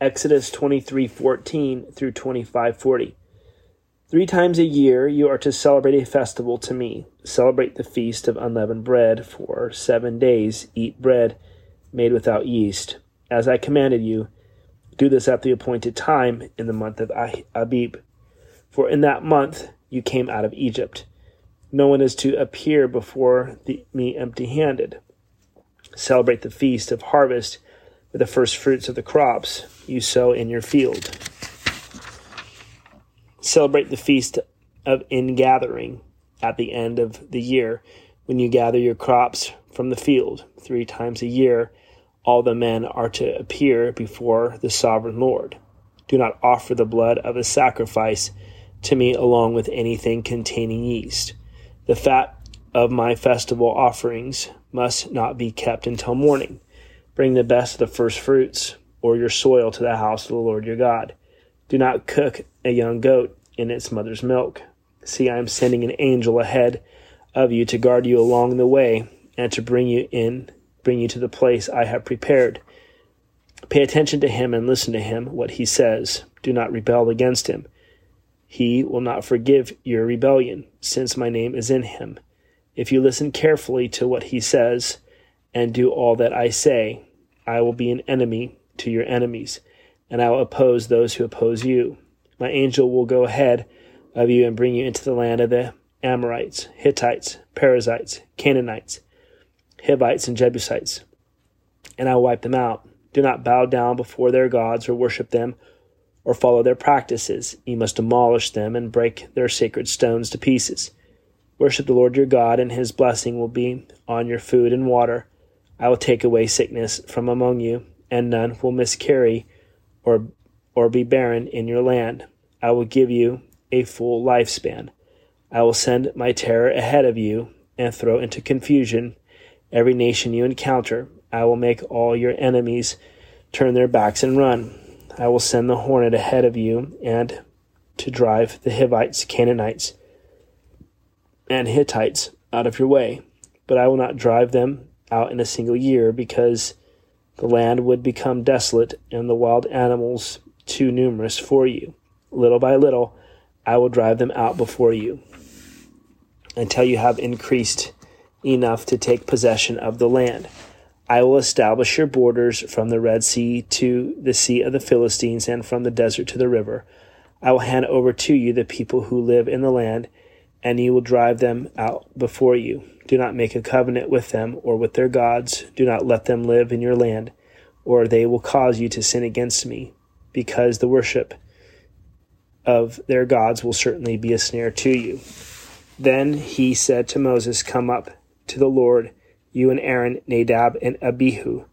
Exodus 23:14 through 25:40. Three times a year you are to celebrate a festival to me. Celebrate the feast of unleavened bread for seven days. Eat bread made without yeast. As I commanded you, do this at the appointed time in the month of Abib. For in that month you came out of Egypt. No one is to appear before the, me empty handed. Celebrate the feast of harvest the first fruits of the crops you sow in your field. Celebrate the feast of ingathering at the end of the year when you gather your crops from the field three times a year. All the men are to appear before the sovereign lord. Do not offer the blood of a sacrifice to me along with anything containing yeast. The fat of my festival offerings must not be kept until morning bring the best of the first fruits or your soil to the house of the lord your god do not cook a young goat in its mother's milk. See, I am sending an angel ahead of you to guard you along the way and to bring you in, bring you to the place I have prepared. Pay attention to him and listen to him, what he says. Do not rebel against him. He will not forgive your rebellion, since my name is in him. If you listen carefully to what he says and do all that I say, I will be an enemy to your enemies and I will oppose those who oppose you. My angel will go ahead of you and bring you into the land of the Amorites, Hittites, Perizzites, Canaanites, Hivites, and Jebusites, and I will wipe them out. Do not bow down before their gods or worship them or follow their practices. You must demolish them and break their sacred stones to pieces. Worship the Lord your God, and his blessing will be on your food and water. I will take away sickness from among you, and none will miscarry or, or be barren in your land. I will give you a full lifespan. I will send my terror ahead of you and throw into confusion every nation you encounter. I will make all your enemies turn their backs and run. I will send the hornet ahead of you and to drive the Hivites, Canaanites, and Hittites out of your way. But I will not drive them out in a single year because the land would become desolate and the wild animals too numerous for you. Little by little, I will drive them out before you until you have increased enough to take possession of the land. I will establish your borders from the Red Sea to the Sea of the Philistines and from the desert to the river. I will hand over to you the people who live in the land, and you will drive them out before you. Do not make a covenant with them or with their gods. Do not let them live in your land, or they will cause you to sin against me, because the worship of their gods will certainly be a snare to you. Then he said to Moses, Come up to the Lord, you and Aaron, Nadab, and Abihu,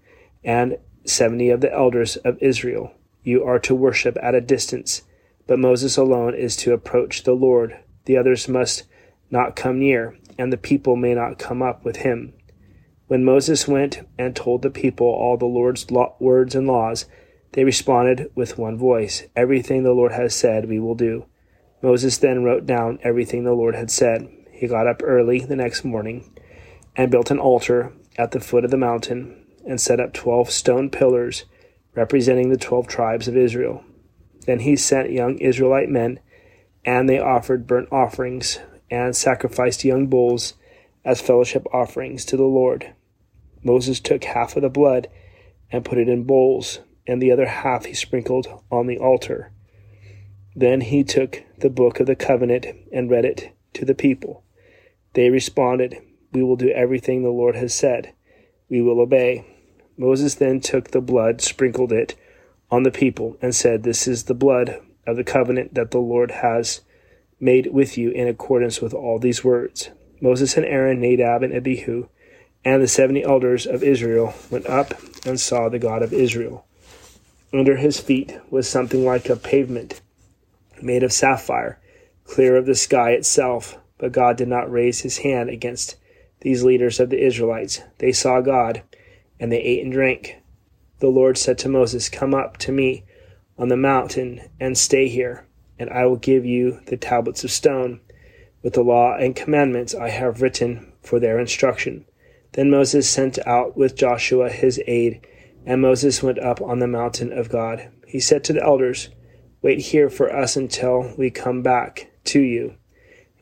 and seventy of the elders of Israel. You are to worship at a distance, but Moses alone is to approach the Lord. The others must not come near and the people may not come up with him. When Moses went and told the people all the Lord's words and laws, they responded with one voice, Everything the Lord has said, we will do. Moses then wrote down everything the Lord had said. He got up early the next morning and built an altar at the foot of the mountain and set up twelve stone pillars representing the twelve tribes of Israel. Then he sent young Israelite men, and they offered burnt offerings and sacrificed young bulls as fellowship offerings to the Lord. Moses took half of the blood and put it in bowls, and the other half he sprinkled on the altar. Then he took the book of the covenant and read it to the people. They responded, We will do everything the Lord has said. We will obey. Moses then took the blood, sprinkled it on the people, and said, This is the blood of the covenant that the Lord has made with you in accordance with all these words. Moses and Aaron, Nadab and Abihu, and the seventy elders of Israel went up and saw the God of Israel. Under his feet was something like a pavement made of sapphire, clear of the sky itself. But God did not raise his hand against these leaders of the Israelites. They saw God, and they ate and drank. The Lord said to Moses, Come up to me on the mountain and stay here and I will give you the tablets of stone with the law and commandments I have written for their instruction. Then Moses sent out with Joshua his aide And Moses went up on the mountain of God. He said to the elders, Wait here for us until we come back to you.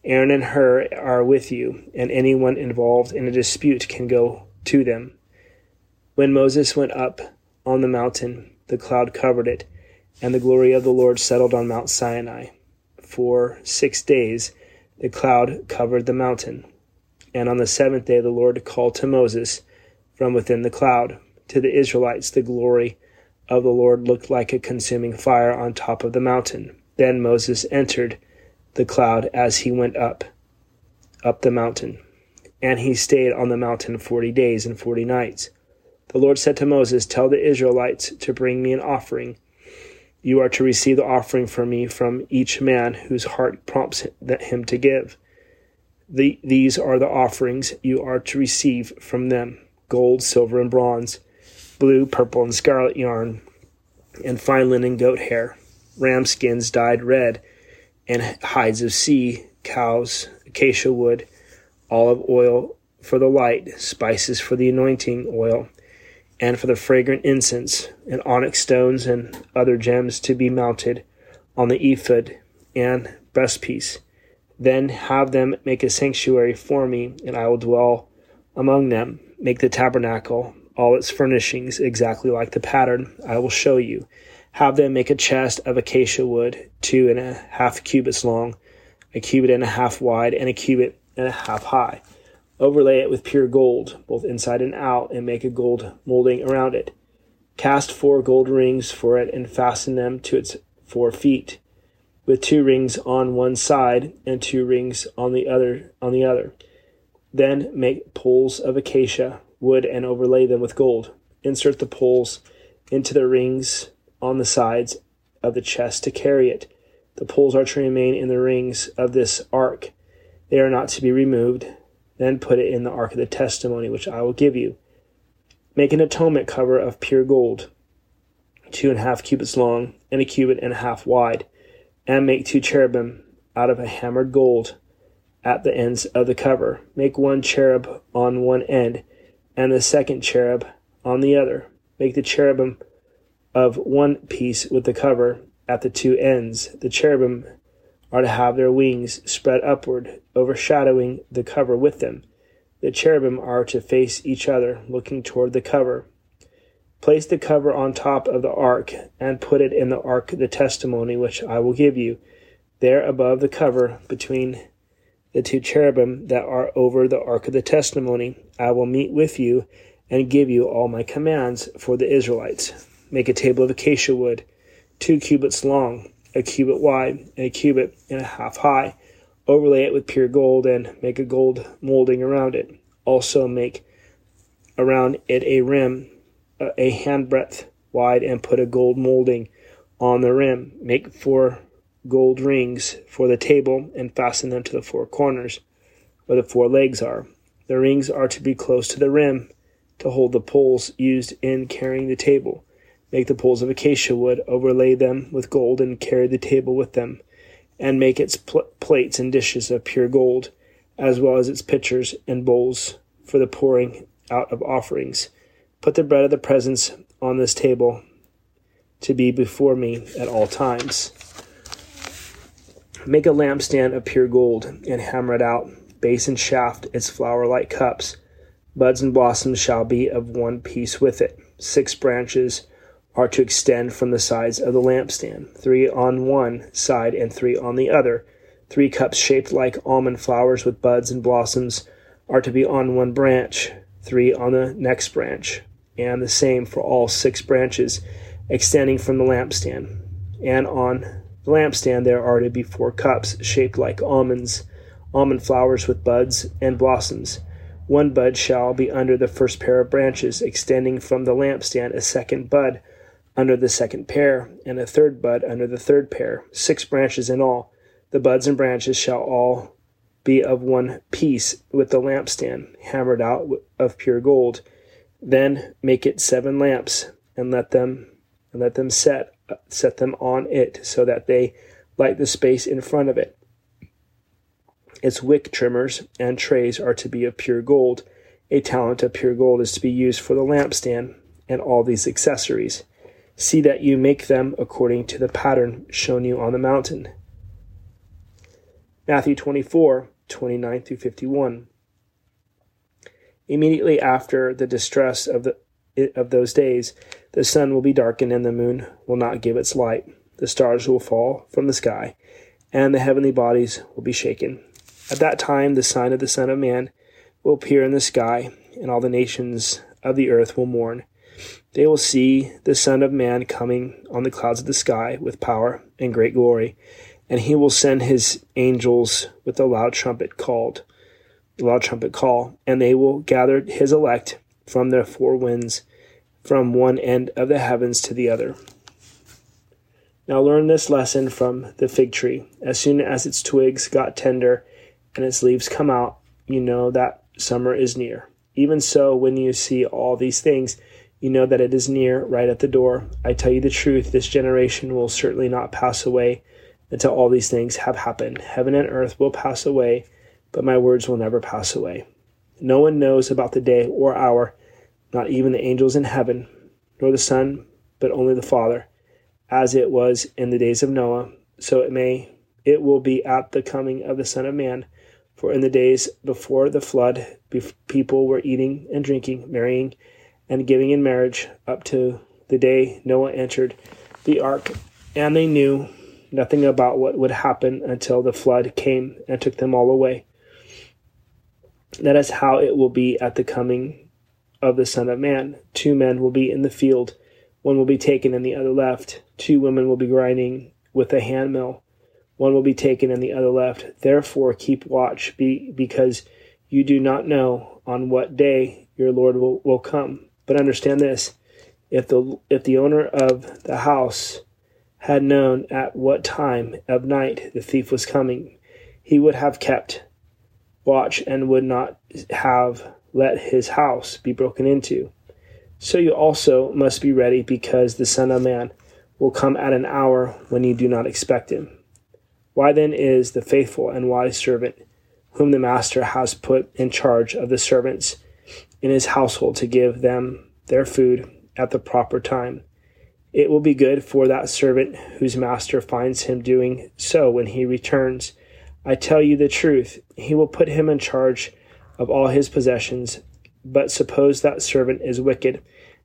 Aaron and Hur are with you, and anyone involved in a dispute can go to them. When Moses went up on the mountain, the cloud covered it, and the glory of the Lord settled on Mount Sinai. For six days the cloud covered the mountain. And on the seventh day the Lord called to Moses from within the cloud. To the Israelites the glory of the Lord looked like a consuming fire on top of the mountain. Then Moses entered the cloud as he went up, up the mountain. And he stayed on the mountain forty days and forty nights. The Lord said to Moses, Tell the Israelites to bring me an offering. You are to receive the offering from me from each man whose heart prompts him to give. The, these are the offerings you are to receive from them gold, silver, and bronze, blue, purple, and scarlet yarn, and fine linen goat hair, ram skins dyed red, and hides of sea, cows, acacia wood, olive oil for the light, spices for the anointing oil, and for the fragrant incense, and onyx stones and other gems to be mounted on the ephod and breastpiece. Then have them make a sanctuary for me, and I will dwell among them. Make the tabernacle, all its furnishings, exactly like the pattern I will show you. Have them make a chest of acacia wood, two and a half cubits long, a cubit and a half wide, and a cubit and a half high Overlay it with pure gold, both inside and out, and make a gold molding around it. Cast four gold rings for it and fasten them to its four feet, with two rings on one side and two rings on the other on the other. Then make poles of acacia wood and overlay them with gold. Insert the poles into the rings on the sides of the chest to carry it. The poles are to remain in the rings of this ark. They are not to be removed. Then put it in the ark of the testimony, which I will give you. Make an atonement cover of pure gold, two and a half cubits long, and a cubit and a half wide, and make two cherubim out of a hammered gold at the ends of the cover. Make one cherub on one end, and the second cherub on the other. Make the cherubim of one piece with the cover at the two ends. The cherubim are to have their wings spread upward, overshadowing the cover with them. The cherubim are to face each other, looking toward the cover. Place the cover on top of the ark, and put it in the ark of the testimony which I will give you. There above the cover, between the two cherubim that are over the ark of the testimony, I will meet with you and give you all my commands for the Israelites. Make a table of acacia wood, two cubits long, a cubit wide, and a cubit and a half high overlay it with pure gold and make a gold molding around it. Also make around it a rim a handbreadth wide and put a gold molding on the rim. Make four gold rings for the table and fasten them to the four corners where the four legs are. The rings are to be close to the rim to hold the poles used in carrying the table. Make the poles of acacia wood, overlay them with gold, and carry the table with them and make its pl- plates and dishes of pure gold, as well as its pitchers and bowls for the pouring out of offerings. Put the bread of the presence on this table to be before me at all times. Make a lampstand of pure gold and hammer it out, base and shaft, its flower like cups. Buds and blossoms shall be of one piece with it. Six branches are to extend from the sides of the lampstand, three on one side and three on the other. Three cups shaped like almond flowers with buds and blossoms are to be on one branch, three on the next branch, and the same for all six branches extending from the lampstand. And on the lampstand there are to be four cups shaped like almonds, almond flowers with buds and blossoms. One bud shall be under the first pair of branches, extending from the lampstand a second bud under the second pair, and a third bud under the third pair, six branches in all. The buds and branches shall all be of one piece with the lampstand, hammered out of pure gold. Then make it seven lamps, and let them and let them set set them on it, so that they light the space in front of it. Its wick trimmers and trays are to be of pure gold. A talent of pure gold is to be used for the lampstand and all these accessories. See that you make them according to the pattern shown you on the mountain. Matthew 24, 29 through 51. Immediately after the distress of the of those days, the sun will be darkened and the moon will not give its light. The stars will fall from the sky, and the heavenly bodies will be shaken. At that time, the sign of the Son of Man will appear in the sky, and all the nations of the earth will mourn. They will see the Son of Man coming on the clouds of the sky with power and great glory, and he will send his angels with a loud trumpet called, loud trumpet call, and they will gather his elect from the four winds, from one end of the heavens to the other. Now learn this lesson from the fig tree. As soon as its twigs got tender and its leaves come out, you know that summer is near. Even so, when you see all these things, you know that it is near, right at the door. I tell you the truth, this generation will certainly not pass away until all these things have happened. Heaven and earth will pass away, but my words will never pass away. No one knows about the day or hour, not even the angels in heaven, nor the Son, but only the Father. As it was in the days of Noah, so it may it will be at the coming of the Son of Man. For in the days before the flood, people were eating and drinking, marrying and giving in marriage, up to the day Noah entered the ark, and they knew nothing about what would happen until the flood came and took them all away. That is how it will be at the coming of the Son of Man. Two men will be in the field, one will be taken and the other left. Two women will be grinding with a handmill one will be taken and the other left. Therefore, keep watch, be, because you do not know on what day your Lord will, will come. But understand this if the, if the owner of the house had known at what time of night the thief was coming, he would have kept watch and would not have let his house be broken into. So you also must be ready, because the Son of Man will come at an hour when you do not expect him. Why then is the faithful and wise servant, whom the master has put in charge of the servants in his household to give them their food at the proper time? It will be good for that servant whose master finds him doing so when he returns. I tell you the truth, he will put him in charge of all his possessions. But suppose that servant is wicked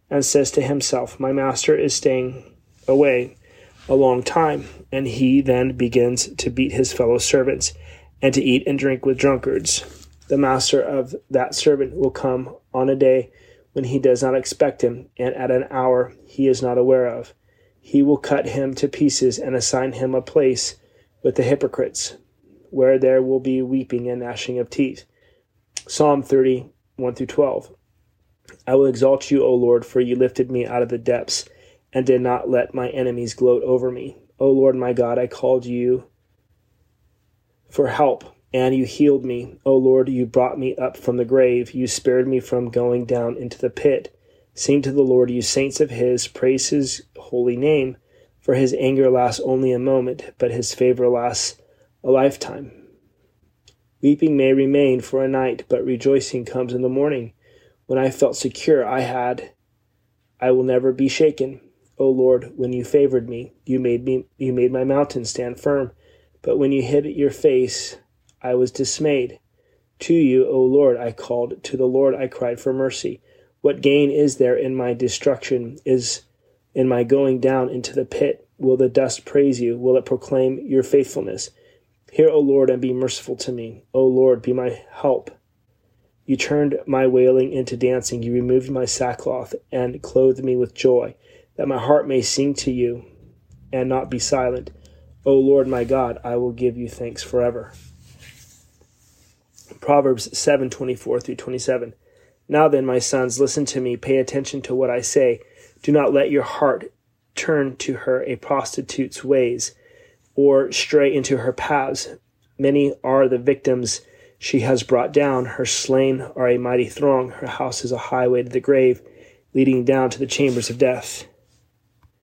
and says to himself, My master is staying away a long time, and he then begins to beat his fellow servants and to eat and drink with drunkards. The master of that servant will come on a day when he does not expect him, and at an hour he is not aware of. He will cut him to pieces and assign him a place with the hypocrites, where there will be weeping and gnashing of teeth. Psalm 30, 1 through 12. I will exalt you, O Lord, for you lifted me out of the depths and did not let my enemies gloat over me. O Lord my God, I called you for help, and you healed me. O Lord, you brought me up from the grave. You spared me from going down into the pit. Sing to the Lord, you saints of his, praise his holy name, for his anger lasts only a moment, but his favor lasts a lifetime. Weeping may remain for a night, but rejoicing comes in the morning. When I felt secure, I had, I will never be shaken. O Lord, when you favored me, you made me you made my mountain stand firm. But when you hid your face, I was dismayed. To you, O Lord, I called, to the Lord I cried for mercy. What gain is there in my destruction? Is in my going down into the pit? Will the dust praise you? Will it proclaim your faithfulness? Hear, O Lord, and be merciful to me. O Lord, be my help. You turned my wailing into dancing. You removed my sackcloth and clothed me with joy that my heart may sing to you and not be silent. O Lord my God, I will give you thanks forever. Proverbs 7:24 through 27. Now then, my sons, listen to me, pay attention to what I say. Do not let your heart turn to her a prostitute's ways or stray into her paths. Many are the victims she has brought down. Her slain are a mighty throng. Her house is a highway to the grave, leading down to the chambers of death.